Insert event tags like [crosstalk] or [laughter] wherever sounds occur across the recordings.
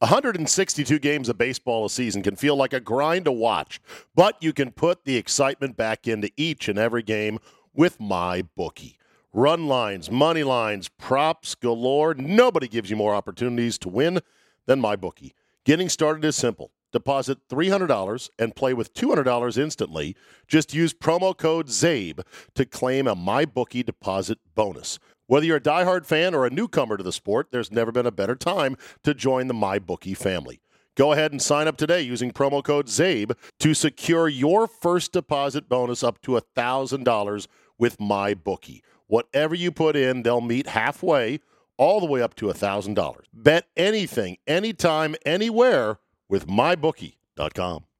162 games of baseball a season can feel like a grind to watch, but you can put the excitement back into each and every game with my bookie. Run lines, money lines, props galore. Nobody gives you more opportunities to win than MyBookie. Getting started is simple. Deposit $300 and play with $200 instantly. Just use promo code ZABE to claim a MyBookie deposit bonus. Whether you're a diehard fan or a newcomer to the sport, there's never been a better time to join the MyBookie family. Go ahead and sign up today using promo code ZABE to secure your first deposit bonus up to $1,000 with MyBookie. Whatever you put in, they'll meet halfway, all the way up to $1,000. Bet anything, anytime, anywhere with MyBookie.com.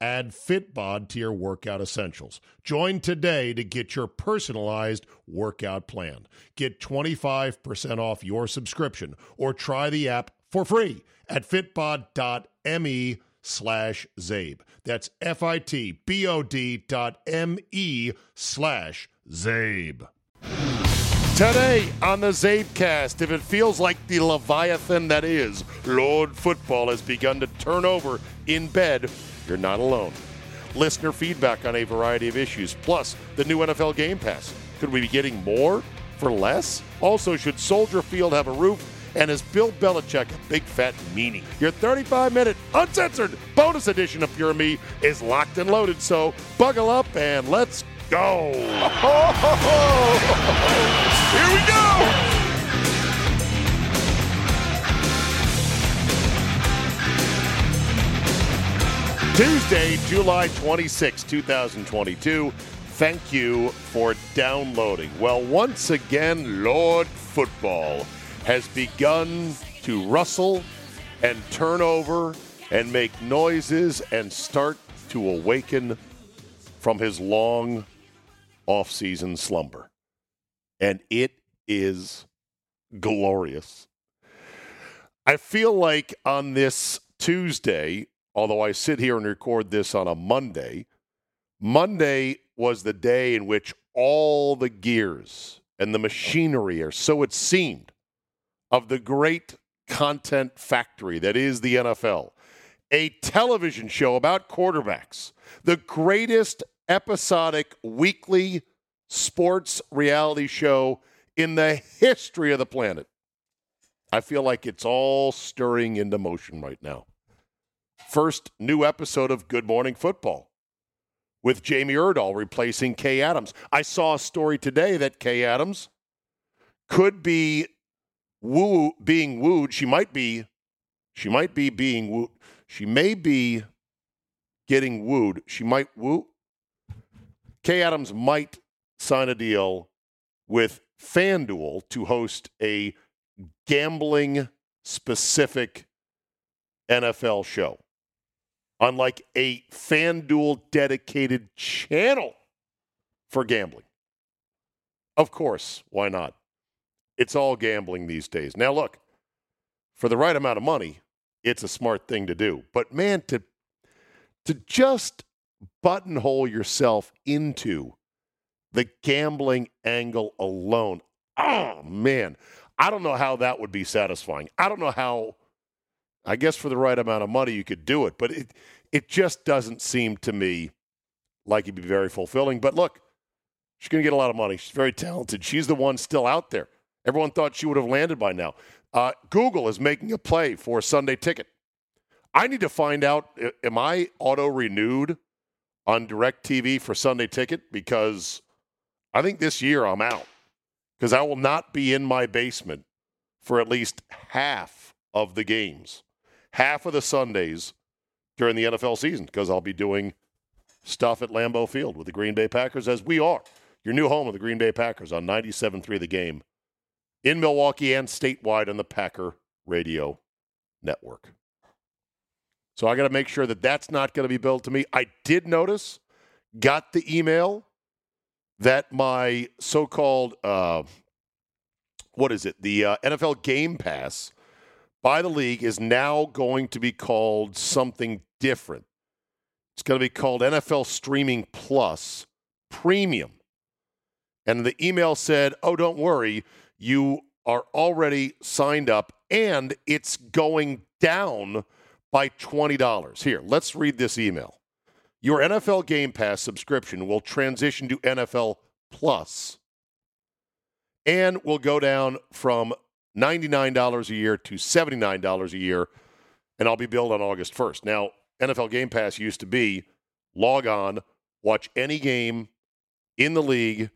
Add Fitbod to your workout essentials. Join today to get your personalized workout plan. Get 25% off your subscription or try the app for free at fitbod.me slash Zabe. That's F-I-T-B-O-D dot M-E slash Zabe. Today on the Zabecast, if it feels like the Leviathan that is, Lord Football has begun to turn over in bed, you're not alone. Listener feedback on a variety of issues, plus the new NFL Game Pass. Could we be getting more for less? Also, should Soldier Field have a roof? And is Bill Belichick a big fat meanie? Your 35 minute uncensored bonus edition of Pure Me is locked and loaded, so buckle up and let's go. [laughs] Here we go. Tuesday, July 26, 2022. Thank you for downloading. Well, once again, Lord Football has begun to rustle and turn over and make noises and start to awaken from his long off-season slumber. And it is glorious. I feel like on this Tuesday, although I sit here and record this on a Monday, Monday was the day in which all the gears and the machinery, or so it seemed, of the great content factory that is the NFL, a television show about quarterbacks, the greatest episodic weekly sports reality show in the history of the planet. I feel like it's all stirring into motion right now first new episode of Good Morning Football with Jamie Erdahl replacing Kay Adams. I saw a story today that Kay Adams could be woo being wooed. She might be she might be being wooed. She may be getting wooed. She might woo. Kay Adams might sign a deal with FanDuel to host a gambling specific NFL show unlike a FanDuel dedicated channel for gambling. Of course, why not? It's all gambling these days. Now, look, for the right amount of money, it's a smart thing to do. But man, to to just buttonhole yourself into the gambling angle alone, oh man, I don't know how that would be satisfying. I don't know how I guess for the right amount of money you could do it, but it it just doesn't seem to me like it'd be very fulfilling. But look, she's going to get a lot of money. She's very talented. She's the one still out there. Everyone thought she would have landed by now. Uh, Google is making a play for a Sunday ticket. I need to find out am I auto renewed on DirecTV for Sunday ticket because I think this year I'm out because I will not be in my basement for at least half of the games half of the Sundays during the NFL season because I'll be doing stuff at Lambeau Field with the Green Bay Packers as we are. Your new home of the Green Bay Packers on 97.3 The Game in Milwaukee and statewide on the Packer Radio Network. So I got to make sure that that's not going to be billed to me. I did notice, got the email that my so called, uh, what is it, the uh, NFL Game Pass by the league is now going to be called something different. It's going to be called NFL Streaming Plus Premium. And the email said, oh, don't worry, you are already signed up and it's going down by $20. Here, let's read this email. Your NFL Game Pass subscription will transition to NFL Plus and will go down from $99 a year to $79 a year, and I'll be billed on August 1st. Now, NFL Game Pass used to be log on, watch any game in the league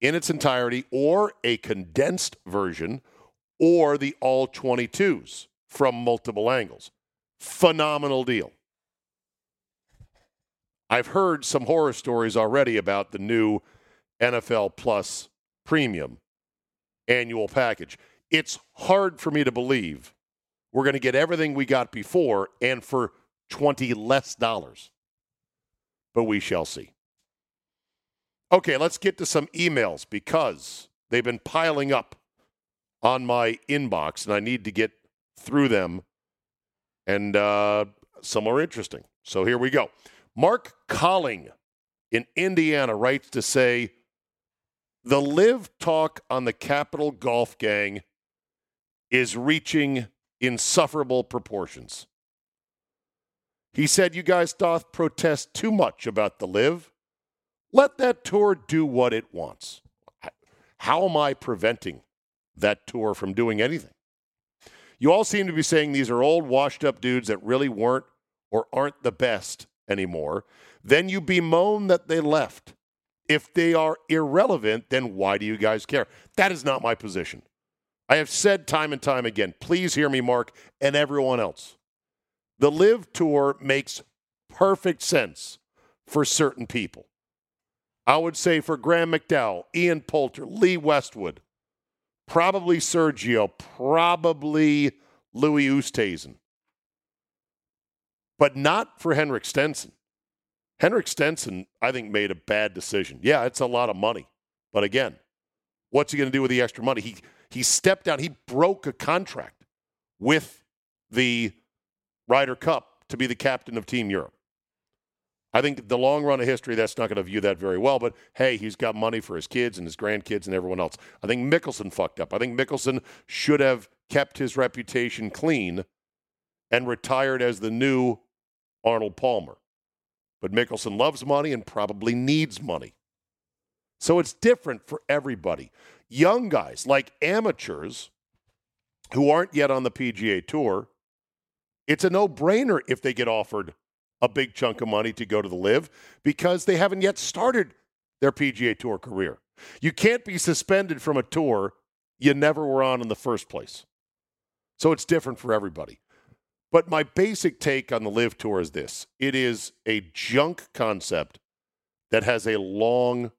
in its entirety, or a condensed version, or the all 22s from multiple angles. Phenomenal deal. I've heard some horror stories already about the new NFL Plus premium annual package. It's hard for me to believe we're going to get everything we got before and for 20 less dollars. But we shall see. Okay, let's get to some emails because they've been piling up on my inbox and I need to get through them. And uh, some are interesting. So here we go. Mark Colling in Indiana writes to say the LIV talk on the Capital Golf Gang is reaching insufferable proportions. He said, You guys doth protest too much about the LIV. Let that tour do what it wants. How am I preventing that tour from doing anything? You all seem to be saying these are old, washed up dudes that really weren't or aren't the best anymore. Then you bemoan that they left. If they are irrelevant, then why do you guys care? That is not my position. I have said time and time again, please hear me, Mark, and everyone else. The LIV tour makes perfect sense for certain people. I would say for Graham McDowell, Ian Poulter, Lee Westwood, probably Sergio, probably Louis Oosthuizen. But not for Henrik Stenson. Henrik Stenson, I think, made a bad decision. Yeah, it's a lot of money. But again, what's he going to do with the extra money? He, he stepped down. He broke a contract with the Ryder Cup to be the captain of Team Europe. I think the long run of history, that's not going to view that very well. But hey, he's got money for his kids and his grandkids and everyone else. I think Mickelson fucked up. I think Mickelson should have kept his reputation clean and retired as the new Arnold Palmer. But Mickelson loves money and probably needs money. So it's different for everybody. Young guys, like amateurs who aren't yet on the PGA Tour, it's a no brainer if they get offered a big chunk of money to go to the LIV because they haven't yet started their PGA Tour career. You can't be suspended from a tour you never were on in the first place. So it's different for everybody. But my basic take on the LIV tour is this it is a junk concept that has a long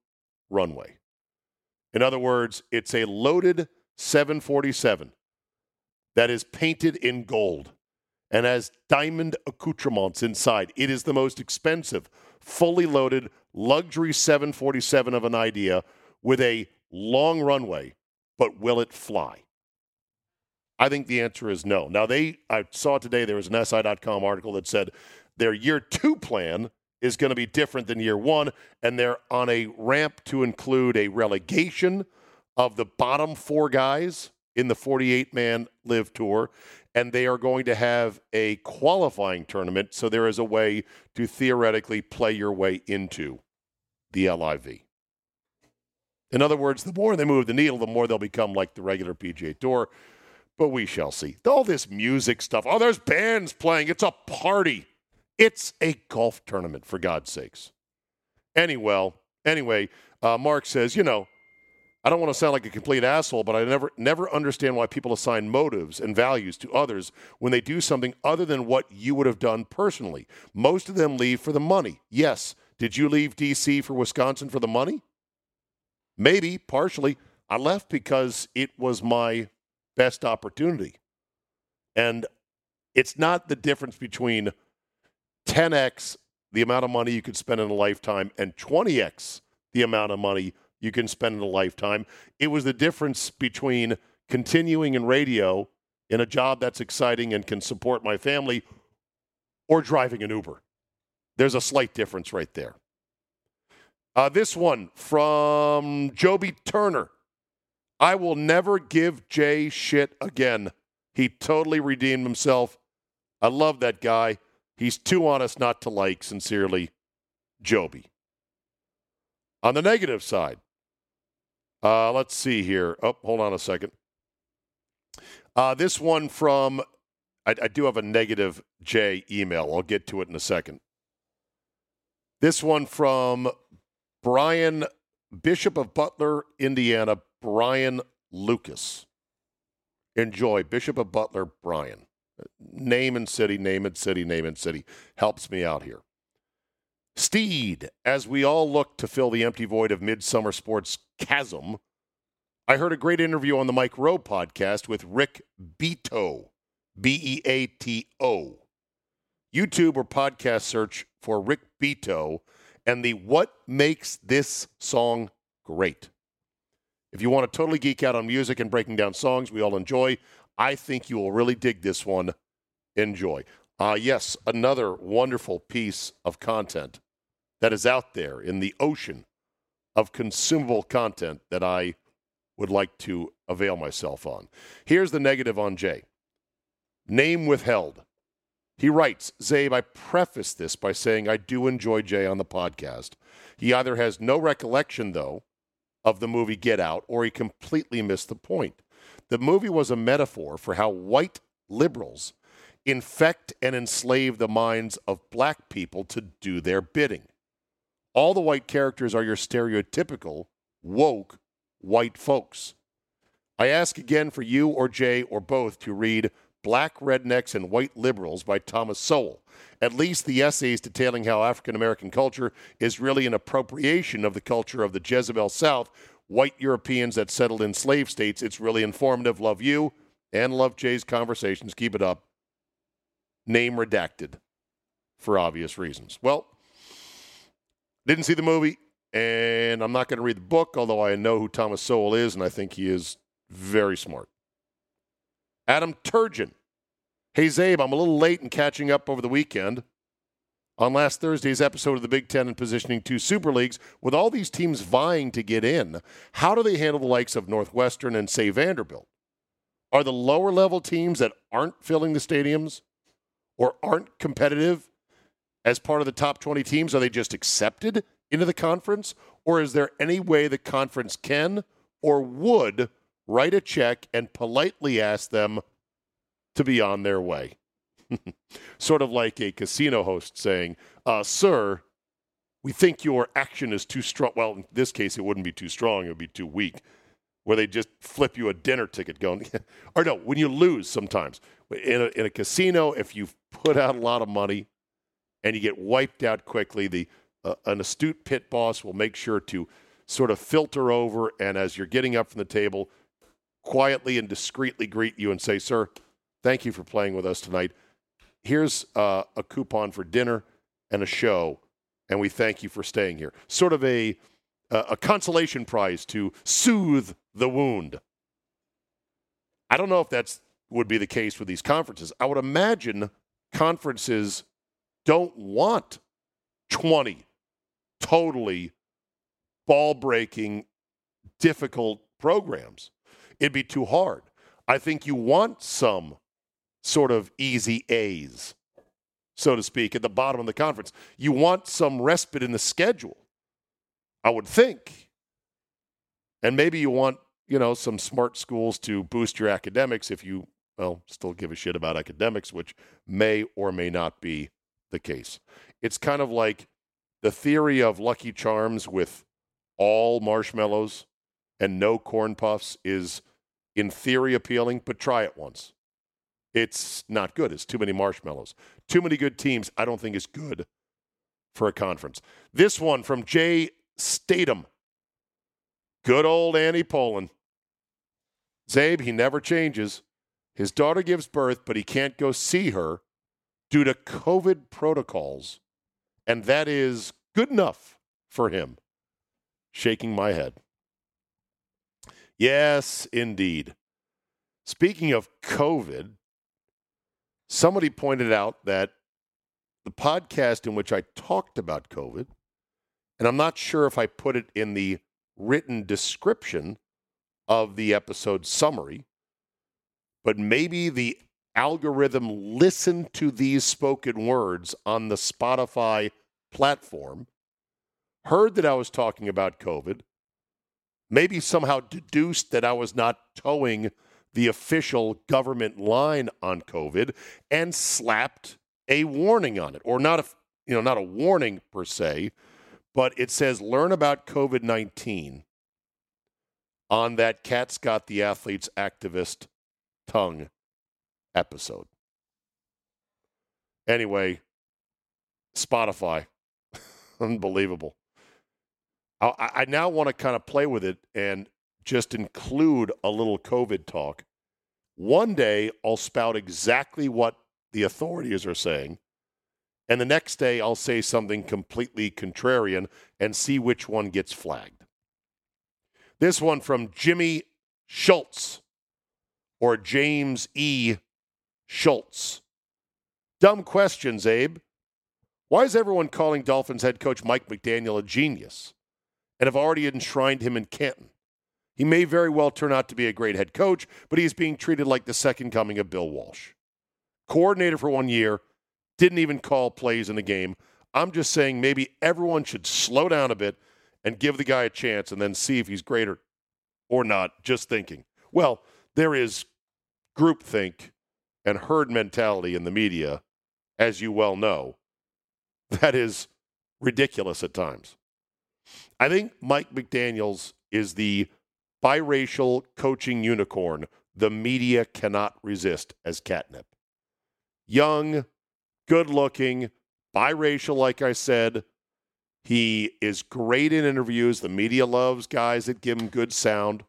runway. In other words, it's a loaded 747 that is painted in gold and has diamond accoutrements inside. It is the most expensive, fully loaded luxury 747 of an idea with a long runway, but will it fly? I think the answer is no. Now, they, I saw today there was an SI.com article that said their year two plan is going to be different than year one, and they're on a ramp to include a relegation of the bottom four guys in the 48 man LIV tour and they are going to have a qualifying tournament. So there is a way to theoretically play your way into the LIV. In other words, the more they move the needle, the more they'll become like the regular PGA Tour. But we shall see. All this music stuff. Oh, there's bands playing. It's a party. It's a golf tournament, for God's sakes. Anyway, anyway, uh, Mark says, you know, I don't want to sound like a complete asshole, but I never never understand why people assign motives and values to others when they do something other than what you would have done personally. Most of them leave for the money. Yes. Did you leave DC for Wisconsin for the money? Maybe, partially. I left because it was my best opportunity. And it's not the difference between 10x the amount of money you could spend in a lifetime and 20x the amount of money you can spend in a lifetime. It was the difference between continuing in radio in a job that's exciting and can support my family or driving an Uber. There's a slight difference right there. Uh, this one from Joby Turner. I will never give Jay shit again. He totally redeemed himself. I love that guy. He's too honest not to like. Sincerely, Joby. On the negative side, uh, let's see here. Oh, hold on a second. Uh, this one from, I, I do have a negative J email. I'll get to it in a second. This one from Brian, Bishop of Butler, Indiana, Brian Lucas. Enjoy. Bishop of Butler, Brian. Name and city, name and city, name and city. Helps me out here. Steed, as we all look to fill the empty void of midsummer sports chasm, I heard a great interview on the Mike Rowe podcast with Rick Beato, B E A T O. YouTube or podcast search for Rick Beato and the What Makes This Song Great. If you want to totally geek out on music and breaking down songs we all enjoy, I think you will really dig this one. Enjoy. Uh, yes, another wonderful piece of content that is out there in the ocean of consumable content that I would like to avail myself on. Here's the negative on Jay name withheld. He writes, Zabe, I preface this by saying I do enjoy Jay on the podcast. He either has no recollection, though, of the movie Get Out, or he completely missed the point. The movie was a metaphor for how white liberals infect and enslave the minds of black people to do their bidding. All the white characters are your stereotypical, woke, white folks. I ask again for you or Jay or both to read Black Rednecks and White Liberals by Thomas Sowell. At least the essays detailing how African American culture is really an appropriation of the culture of the Jezebel South, white Europeans that settled in slave states. It's really informative. Love you and love Jay's conversations. Keep it up. Name redacted for obvious reasons. Well, didn't see the movie, and I'm not going to read the book, although I know who Thomas Sowell is, and I think he is very smart. Adam Turgeon. Hey, Zabe, I'm a little late in catching up over the weekend on last Thursday's episode of the Big Ten and positioning two Super Leagues. With all these teams vying to get in, how do they handle the likes of Northwestern and, say, Vanderbilt? Are the lower level teams that aren't filling the stadiums or aren't competitive as part of the top 20 teams? Are they just accepted into the conference? Or is there any way the conference can or would write a check and politely ask them to be on their way? [laughs] sort of like a casino host saying, uh, Sir, we think your action is too strong. Well, in this case, it wouldn't be too strong, it would be too weak. Where they just flip you a dinner ticket going, [laughs] or no, when you lose sometimes. In a, in a casino, if you've put out a lot of money, and you get wiped out quickly. The uh, an astute pit boss will make sure to sort of filter over, and as you're getting up from the table, quietly and discreetly greet you and say, "Sir, thank you for playing with us tonight. Here's uh, a coupon for dinner and a show, and we thank you for staying here." Sort of a a consolation prize to soothe the wound. I don't know if that's would be the case with these conferences. I would imagine conferences don't want 20 totally ball breaking, difficult programs. It'd be too hard. I think you want some sort of easy A's, so to speak, at the bottom of the conference. You want some respite in the schedule, I would think. And maybe you want, you know, some smart schools to boost your academics if you, well, still give a shit about academics, which may or may not be the case. It's kind of like the theory of Lucky Charms with all marshmallows and no corn puffs is, in theory, appealing, but try it once. It's not good. It's too many marshmallows. Too many good teams, I don't think is good for a conference. This one from Jay Statham. Good old Annie Poland. Zabe, he never changes. His daughter gives birth, but he can't go see her due to COVID protocols. And that is good enough for him. Shaking my head. Yes, indeed. Speaking of COVID, somebody pointed out that the podcast in which I talked about COVID, and I'm not sure if I put it in the written description of the episode summary, but maybe the algorithm listened to these spoken words on the Spotify platform, heard that I was talking about COVID, maybe somehow deduced that I was not towing the official government line on COVID and slapped a warning on it or not a you know not a warning per se but it says learn about COVID-19 on that cat's got the athlete's activist tongue episode. Anyway, Spotify. [laughs] Unbelievable. I, I now want to kind of play with it and just include a little COVID talk. One day I'll spout exactly what the authorities are saying. And the next day I'll say something completely contrarian and see which one gets flagged. This one from Jimmy Schultz or James E. Schultz. Dumb questions, Zabe. Why is everyone calling Dolphins head coach Mike McDaniel a genius and have already enshrined him in Canton? He may very well turn out to be a great head coach, but he is being treated like the second coming of Bill Walsh. Coordinator for one year, didn't even call plays in the game. I'm just saying maybe everyone should slow down a bit and give the guy a chance and then see if he's greater or not. Just thinking. Well, there is groupthink and herd mentality in the media, as you well know, [laughs] that is ridiculous at times. I think Mike McDaniels is the biracial coaching unicorn the media cannot resist as catnip. Young, good looking, biracial, like I said. He is great in interviews. The media loves guys that give him good sound,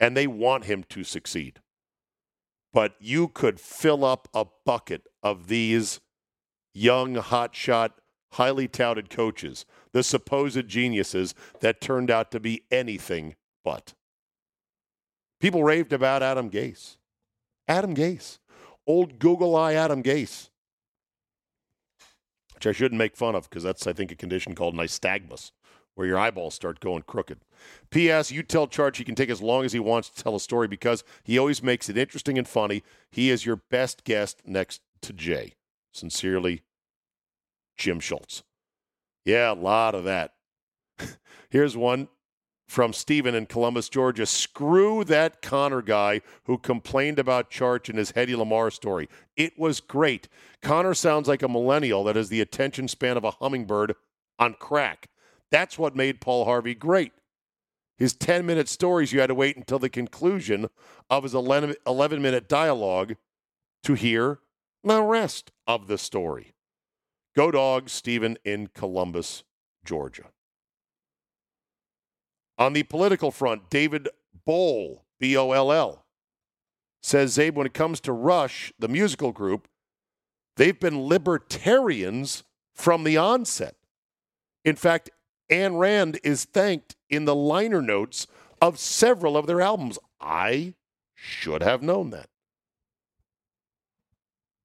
and they want him to succeed but you could fill up a bucket of these young, hotshot, highly touted coaches, the supposed geniuses that turned out to be anything but. People raved about Adam Gase. Adam Gase. Old Google Eye Adam Gase. Which I shouldn't make fun of because that's, I think, a condition called nystagmus where your eyeballs start going crooked. P.S. You tell Charge he can take as long as he wants to tell a story because he always makes it interesting and funny. He is your best guest next to Jay. Sincerely, Jim Schultz. Yeah, a lot of that. [laughs] Here's one from Stephen in Columbus, Georgia. Screw that Connor guy who complained about Charge in his Hedy Lamarr story. It was great. Connor sounds like a millennial that has the attention span of a hummingbird on crack. That's what made Paul Harvey great. His 10 minute stories, you had to wait until the conclusion of his 11 minute dialogue to hear the rest of the story. Go Dogs, Stephen in Columbus, Georgia. On the political front, David Boll, B O L L, says Zabe, when it comes to Rush, the musical group, they've been libertarians from the onset. In fact, Ayn Rand is thanked in the liner notes of several of their albums. I should have known that.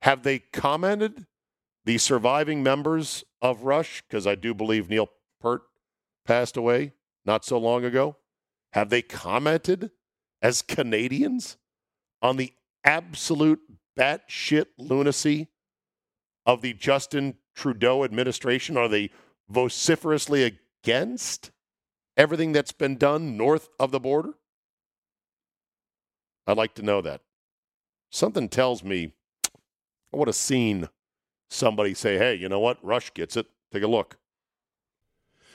Have they commented, the surviving members of Rush, because I do believe Neil Peart passed away not so long ago? Have they commented as Canadians on the absolute batshit lunacy of the Justin Trudeau administration? Are they vociferously against everything that's been done north of the border? I'd like to know that. Something tells me I would have seen somebody say, hey, you know what? Rush gets it. Take a look.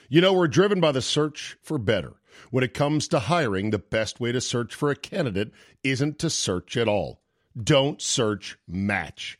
You know, we're driven by the search for better. When it comes to hiring, the best way to search for a candidate isn't to search at all. Don't search, match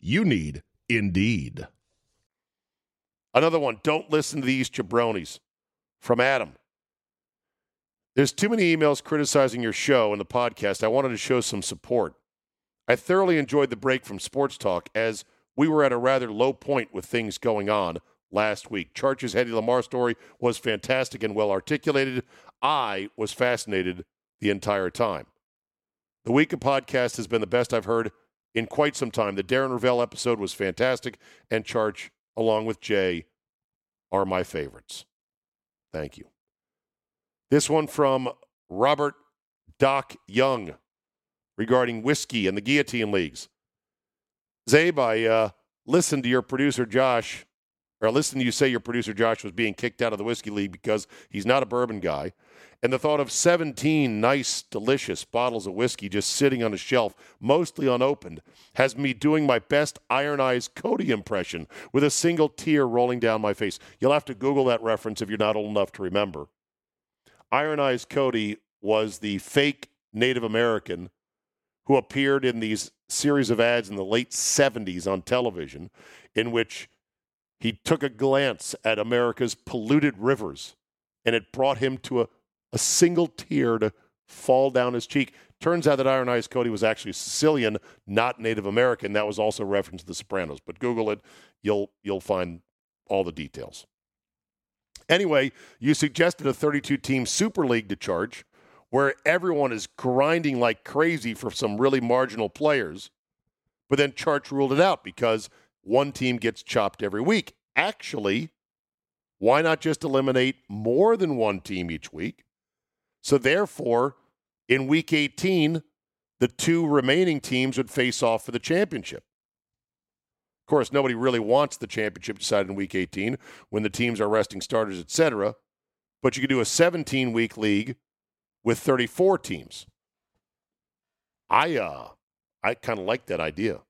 You need Indeed. Another one. Don't listen to these jabronis. From Adam. There's too many emails criticizing your show and the podcast. I wanted to show some support. I thoroughly enjoyed the break from sports talk as we were at a rather low point with things going on last week. Charger's Hedy Lamarr story was fantastic and well articulated. I was fascinated the entire time. The week of podcast has been the best I've heard in quite some time. The Darren Rovell episode was fantastic, and Charge, along with Jay, are my favorites. Thank you. This one from Robert Doc Young regarding whiskey and the guillotine leagues. Zabe, I uh, listened to your producer Josh, or I listened to you say your producer Josh was being kicked out of the whiskey league because he's not a bourbon guy. And the thought of 17 nice, delicious bottles of whiskey just sitting on a shelf, mostly unopened, has me doing my best Iron Eyes Cody impression with a single tear rolling down my face. You'll have to Google that reference if you're not old enough to remember. Iron Eyes Cody was the fake Native American who appeared in these series of ads in the late 70s on television in which he took a glance at America's polluted rivers and it brought him to a, a single tear to fall down his cheek. Turns out that Iron Eyes Cody was actually Sicilian, not Native American. That was also referenced to The Sopranos. But Google it, you'll you'll find all the details. Anyway, you suggested a 32 team Super League to charge where everyone is grinding like crazy for some really marginal players. But then Charge ruled it out because one team gets chopped every week. Actually, why not just eliminate more than one team each week? So, therefore, in week 18, the two remaining teams would face off for the championship. Of course, nobody really wants the championship decided in week 18 when the teams are resting starters, etc. But you could do a 17 week league with 34 teams. I uh I kind of like that idea.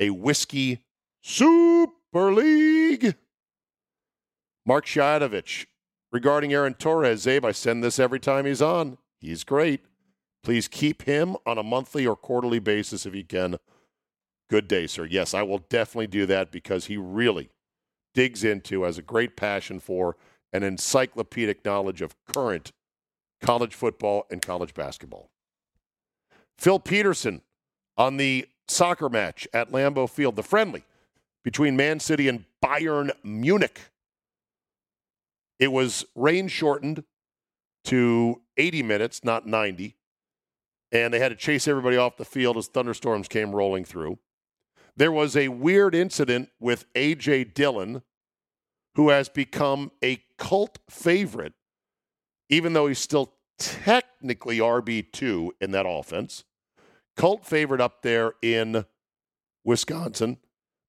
A whiskey super league. Mark Shadovich regarding Aaron Torres, Zabe, I send this every time he's on. He's great. Please keep him on a monthly or quarterly basis if you can. Good day, sir. Yes, I will definitely do that because he really digs into, has a great passion for, an encyclopedic knowledge of current college football and college basketball. Phil Peterson on the soccer match at Lambeau Field, the friendly between Man City and Bayern Munich. It was rain shortened to 80 minutes, not 90. And they had to chase everybody off the field as thunderstorms came rolling through. There was a weird incident with A.J. Dillon, who has become a cult favorite, even though he's still technically RB2 in that offense. Cult favorite up there in Wisconsin.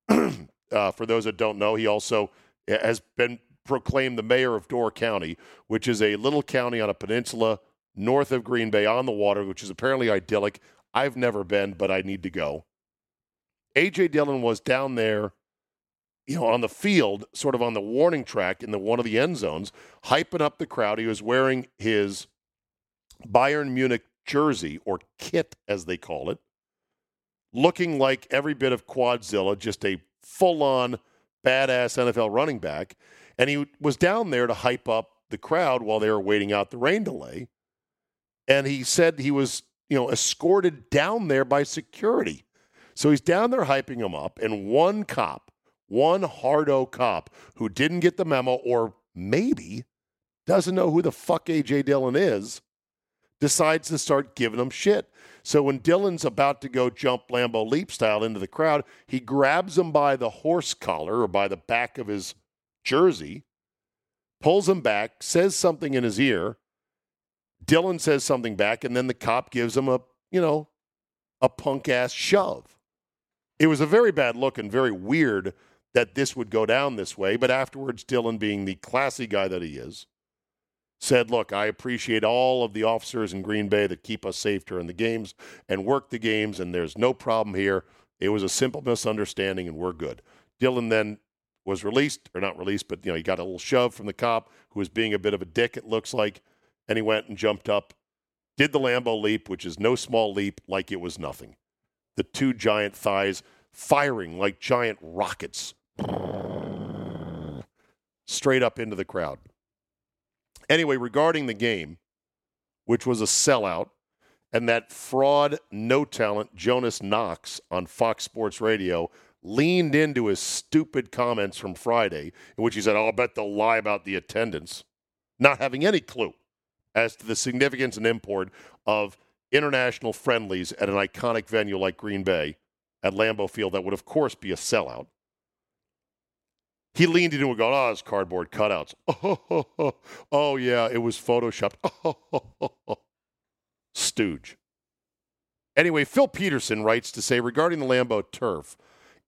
[clears throat] uh, for those that don't know, he also has been proclaimed the mayor of Door County, which is a little county on a peninsula north of Green Bay on the water, which is apparently idyllic. I've never been, but I need to go. AJ Dillon was down there, you know, on the field, sort of on the warning track in the one of the end zones, hyping up the crowd. He was wearing his Bayern Munich jersey or kit, as they call it, looking like every bit of Quadzilla, just a full-on badass NFL running back. And he was down there to hype up the crowd while they were waiting out the rain delay. And he said he was you know, escorted down there by security. So he's down there hyping him up, and one cop, one hardo cop who didn't get the memo or maybe doesn't know who the fuck AJ Dillon is, decides to start giving him shit. So when Dillon's about to go jump Lambeau leap style into the crowd, he grabs him by the horse collar or by the back of his jersey, pulls him back, says something in his ear. Dillon says something back, and then the cop gives him a, you know, a punk ass shove. It was a very bad look and very weird that this would go down this way. But afterwards, Dillon, being the classy guy that he is, said, Look, I appreciate all of the officers in Green Bay that keep us safe during the games and work the games, and there's no problem here. It was a simple misunderstanding, and we're good. Dillon then was released, or not released, but you know he got a little shove from the cop who was being a bit of a dick. It looks like, and he went and jumped up, did the Lambeau leap, which is no small leap, like it was nothing. The two giant thighs firing like giant rockets straight up into the crowd. Anyway, regarding the game, which was a sellout, and that fraud, no talent Jonas Knox on Fox Sports Radio leaned into his stupid comments from Friday, in which he said, I'll bet they'll lie about the attendance, not having any clue as to the significance and import of international friendlies at an iconic venue like Green Bay at Lambeau Field that would, of course, be a sellout. He leaned into it going, oh, it's cardboard cutouts. Oh, [laughs] oh, yeah, it was photoshopped. Oh, [laughs] Stooge. Anyway, Phil Peterson writes to say regarding the Lambeau turf,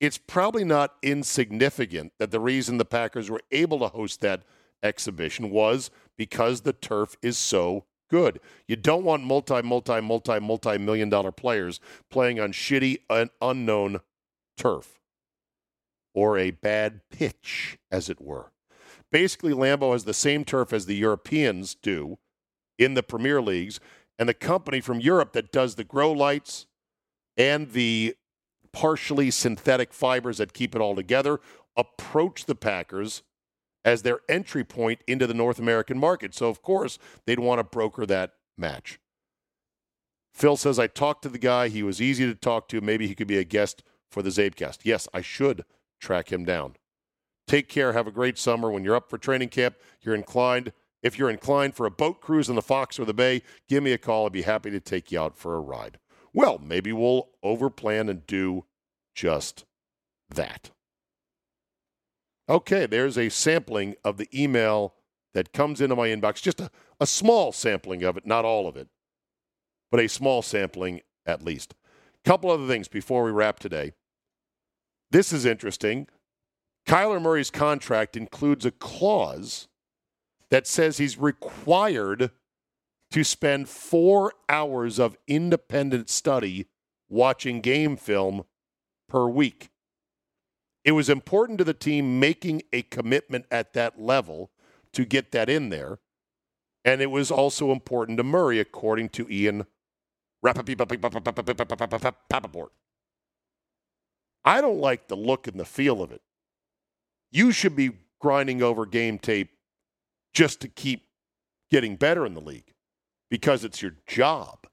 it's probably not insignificant that the reason the Packers were able to host that exhibition was because the turf is so good. You don't want multi, multi, multi, multi million dollar players playing on shitty, un- unknown turf or a bad pitch, as it were. Basically, Lambeau has the same turf as the Europeans do in the Premier Leagues, and the company from Europe that does the grow lights and the partially synthetic fibers that keep it all together approach the Packers as their entry point into the North American market. So, of course, they'd want to broker that match. Phil says, I talked to the guy. He was easy to talk to. Maybe he could be a guest for the Zabecast. Yes, I should track him down. Take care. Have a great summer. When you're up for training camp, you're inclined. If you're inclined for a boat cruise in the Fox or the Bay, give me a call. I'd be happy to take you out for a ride. Well, maybe we'll overplan and do just that. Okay, there's a sampling of the email that comes into my inbox, just a, a small sampling of it, not all of it, but a small sampling at least. Couple other things before we wrap today. This is interesting. Kyler Murray's contract includes a clause that says he's required to spend four hours of independent study watching game film per week. It was important to the team making a commitment at that level to get that in there. And it was also important to Murray, according to Ian Rapoport. I don't like the look and the feel of it. You should be grinding over game tape just to keep getting better in the league because it's your job,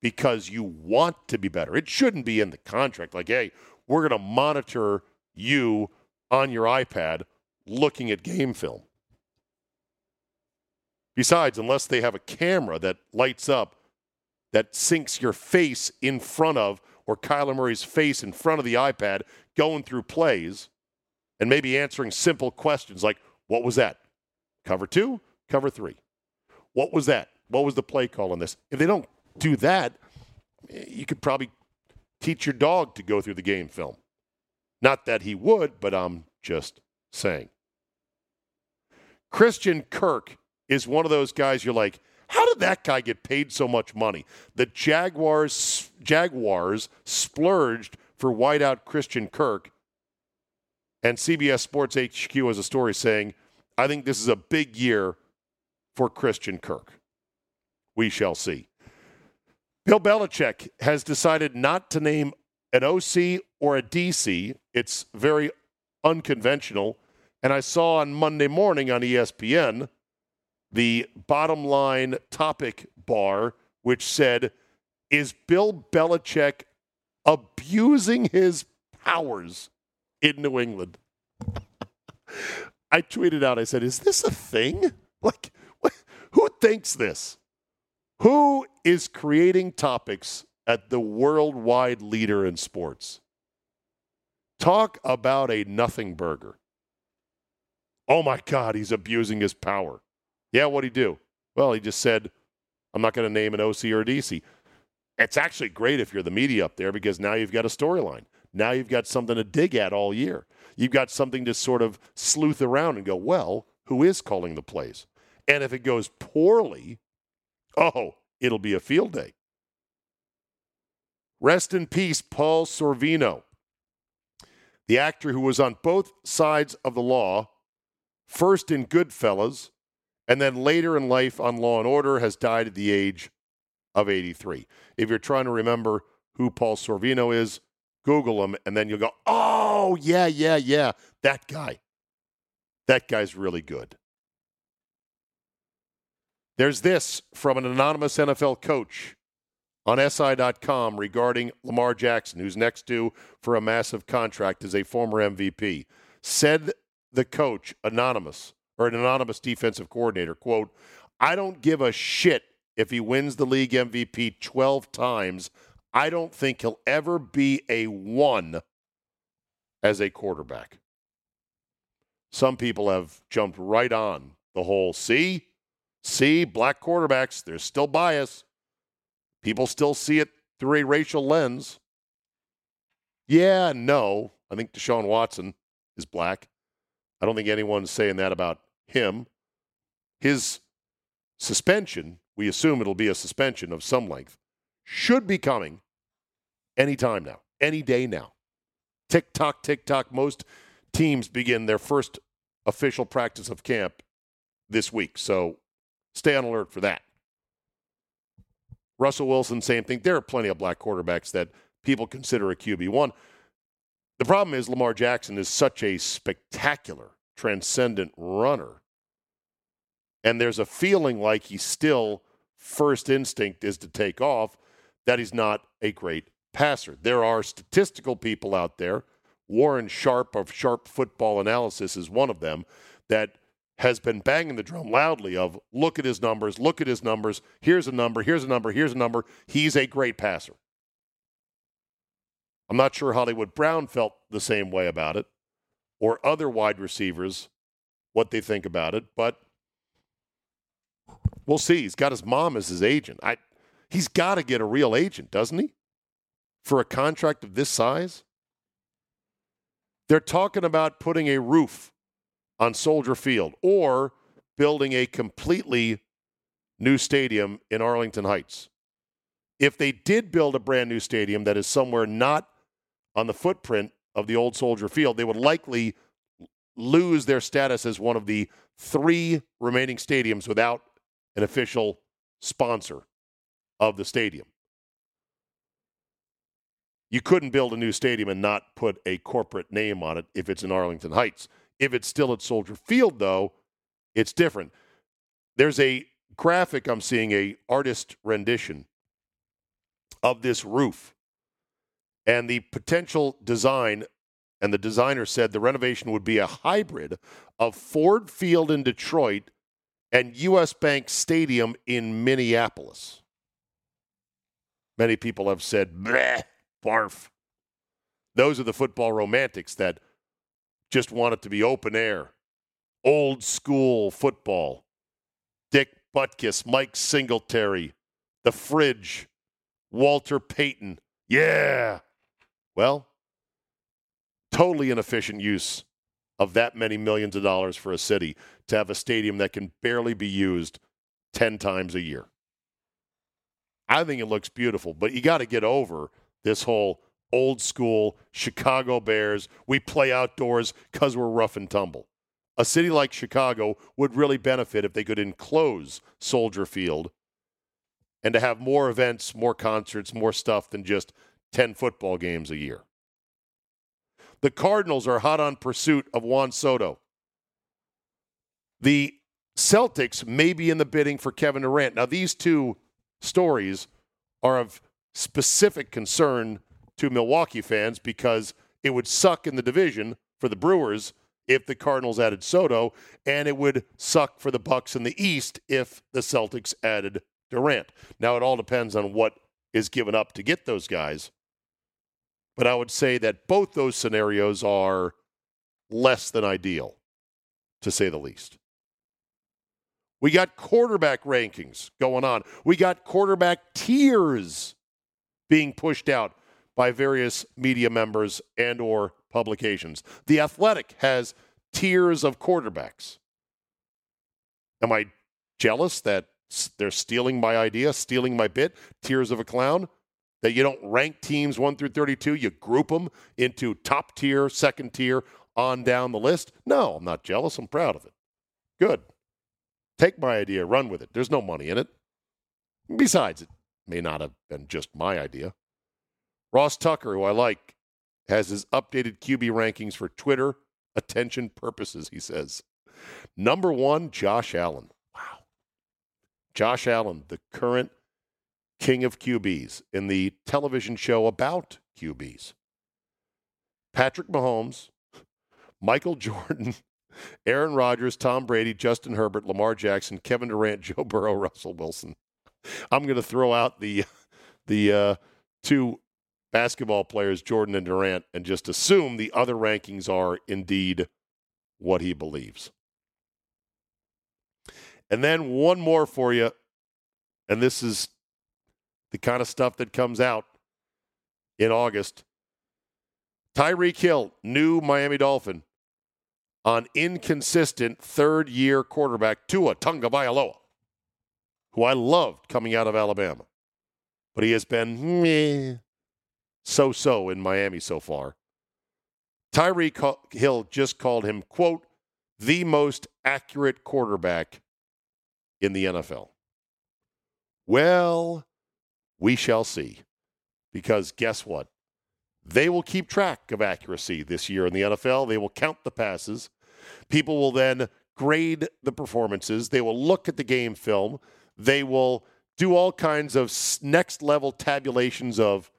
because you want to be better. It shouldn't be in the contract like, hey, we're going to monitor you on your iPad looking at game film. Besides, unless they have a camera that lights up that sinks your face in front of or Kyler Murray's face in front of the iPad going through plays and maybe answering simple questions like, what was that? Cover two, cover three. What was that? What was the play call on this? If they don't do that, you could probably teach your dog to go through the game film. Not that he would, but I'm just saying. Christian Kirk is one of those guys you're like, how did that guy get paid so much money? The Jaguars Jaguars splurged for wideout Christian Kirk. And CBS Sports HQ has a story saying, I think this is a big year for Christian Kirk. We shall see. Bill Belichick has decided not to name an OC or a DC. It's very unconventional. And I saw on Monday morning on ESPN the bottom line topic bar, which said is Bill Belichick abusing his powers in New England. [laughs] I tweeted out, I said, Is this a thing? Like, what, who thinks this? Who is creating topics at the worldwide leader in sports? Talk about a nothing burger. Oh my God, he's abusing his power. Yeah, what'd he do? Well, he just said, I'm not going to name an OC or a DC. It's actually great if you're the media up there because now you've got a storyline. Now you've got something to dig at all year. You've got something to sort of sleuth around and go, well, who is calling the plays? And if it goes poorly, oh, it'll be a field day. Rest in peace, Paul Sorvino, the actor who was on both sides of the law, first in Goodfellas, and then later in life on Law and Order, has died at the age of 83. If you're trying to remember who Paul Sorvino is, Google him, and then you'll go, oh, yeah, yeah, yeah, that guy. That guy's really good. There's this from an anonymous NFL coach on SI.com regarding Lamar Jackson, who's next due for a massive contract as a former MVP. Said the coach, anonymous, or an anonymous defensive coordinator, quote, I don't give a shit if he wins the league MVP 12 times. I don't think he'll ever be a one as a quarterback. Some people have jumped right on the whole see, see, black quarterbacks, there's still bias. People still see it through a racial lens. Yeah, no. I think Deshaun Watson is black. I don't think anyone's saying that about him. His suspension, we assume it'll be a suspension of some length, should be coming any time now, any day now. Tick tock, tick tock. Most teams begin their first official practice of camp this week. So stay on alert for that. Russell Wilson, same thing. There are plenty of black quarterbacks that people consider a QB1. The problem is Lamar Jackson is such a spectacular, transcendent runner. And there's a feeling like he's still first instinct is to take off, that he's not a great passer. There are statistical people out there. Warren Sharp of Sharp Football Analysis is one of them that has been banging the drum loudly of look at his numbers, look at his numbers. Here's a number, here's a number, here's a number. He's a great passer. I'm not sure Hollywood Brown felt the same way about it or other wide receivers what they think about it, but we'll see. He's got his mom as his agent. I he's got to get a real agent, doesn't he? For a contract of this size? They're talking about putting a roof on Soldier Field or building a completely new stadium in Arlington Heights. If they did build a brand new stadium that is somewhere not on the footprint of the old Soldier Field, they would likely lose their status as one of the three remaining stadiums without an official sponsor of the stadium. You couldn't build a new stadium and not put a corporate name on it if it's in Arlington Heights. If it's still at Soldier Field, though, it's different. There's a graphic I'm seeing, a artist rendition of this roof. And the potential design, and the designer said the renovation would be a hybrid of Ford Field in Detroit and US Bank Stadium in Minneapolis. Many people have said, bleh, barf. Those are the football romantics that – just want it to be open air, old school football. Dick Butkus, Mike Singletary, the fridge, Walter Payton. Yeah. Well, totally inefficient use of that many millions of dollars for a city to have a stadium that can barely be used 10 times a year. I think it looks beautiful, but you got to get over this whole old school Chicago Bears. We play outdoors because we're rough and tumble. A city like Chicago would really benefit if they could enclose Soldier Field and to have more events, more concerts, more stuff than just 10 football games a year. The Cardinals are hot on pursuit of Juan Soto. The Celtics may be in the bidding for Kevin Durant. Now, these two stories are of specific concern to Milwaukee fans because it would suck in the division for the Brewers if the Cardinals added Soto, and it would suck for the Bucks in the East if the Celtics added Durant. Now it all depends on what is given up to get those guys. But I would say that both those scenarios are less than ideal, to say the least. We got quarterback rankings going on. We got quarterback tiers being pushed out by various media members and or publications. The Athletic has tiers of quarterbacks. Am I jealous that they're stealing my idea, stealing my bit? Tiers of a clown? That you don't rank teams 1 through 32, you group them into top tier, second tier, on down the list? No, I'm not jealous. I'm proud of it. Good. Take my idea, run with it. There's no money in it. Besides, it may not have been just my idea. Ross Tucker, who I like, has his updated QB rankings for Twitter attention purposes, he says. Number one, Josh Allen. Wow. Josh Allen, the current king of QBs in the television show about QBs. Patrick Mahomes, [laughs] Michael Jordan, [laughs] Aaron Rodgers, Tom Brady, Justin Herbert, Lamar Jackson, Kevin Durant, [laughs] Joe Burrow, Russell Wilson. I'm going to throw out the the uh, two basketball players, Jordan and Durant, and just assume the other rankings are indeed what he believes. And then one more for you, and this is the kind of stuff that comes out in August. Tyreek Hill, new Miami Dolphin, on inconsistent third year quarterback Tua Tagovailoa, who I loved coming out of Alabama. But he has been so so in Miami so far. Tyreek Hill just called him, quote, the most accurate quarterback in the NFL. Well, we shall see. Because guess what? They will keep track of accuracy this year in the NFL. They will count the passes. People will then grade the performances. They will look at the game film. They will do all kinds of next level tabulations of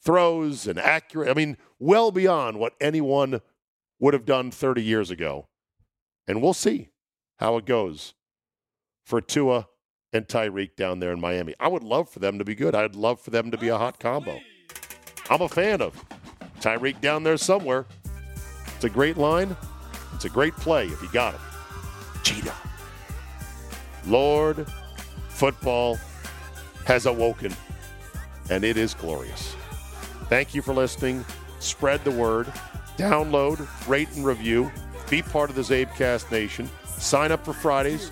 throws and accurate. I mean, well beyond what anyone would have done 30 years ago. And we'll see how it goes for Tua and Tyreek down there in Miami. I would love for them to be good. I'd love for them to be a hot combo. I'm a fan of Tyreek down there somewhere. It's a great line. It's a great play if you got it. Cheetah. Lord, football has awoken, and it is glorious. Thank you for listening. Spread the word. Download, rate, and review. Be part of the Zabecast Nation. Sign up for Fridays.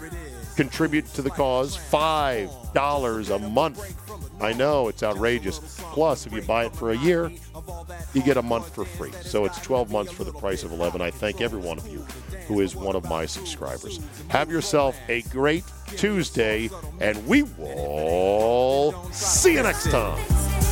Contribute to the cause. $5 a month I know it's outrageous. Plus, if you buy it for a year, you get a month for free. So it's 12 months for the price of 11. I thank every one of you who is one of my subscribers. Have yourself a great Tuesday, and we will see you next time.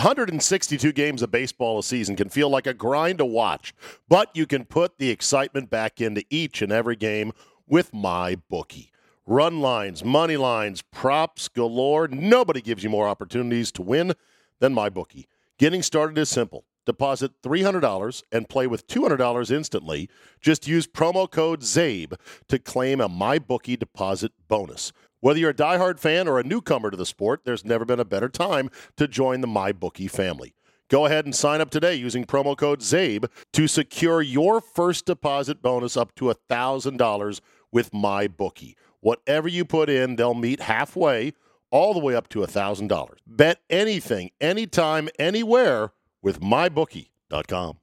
One hundred and sixty-two games of baseball a season can feel like a grind to watch, but you can put the excitement back into each and every game with my bookie. Run lines, money lines, props galore. Nobody gives you more opportunities to win than MyBookie. Getting started is simple. Deposit $300 and play with $200 instantly. Just use promo code ZABE to claim a MyBookie deposit bonus. Whether you're a diehard fan or a newcomer to the sport, there's never been a better time to join the MyBookie family. Go ahead and sign up today using promo code ZABE to secure your first deposit bonus up to $1,000 with MyBookie. Whatever you put in, they'll meet halfway, all the way up to $1,000. Bet anything, anytime, anywhere with MyBookie.com.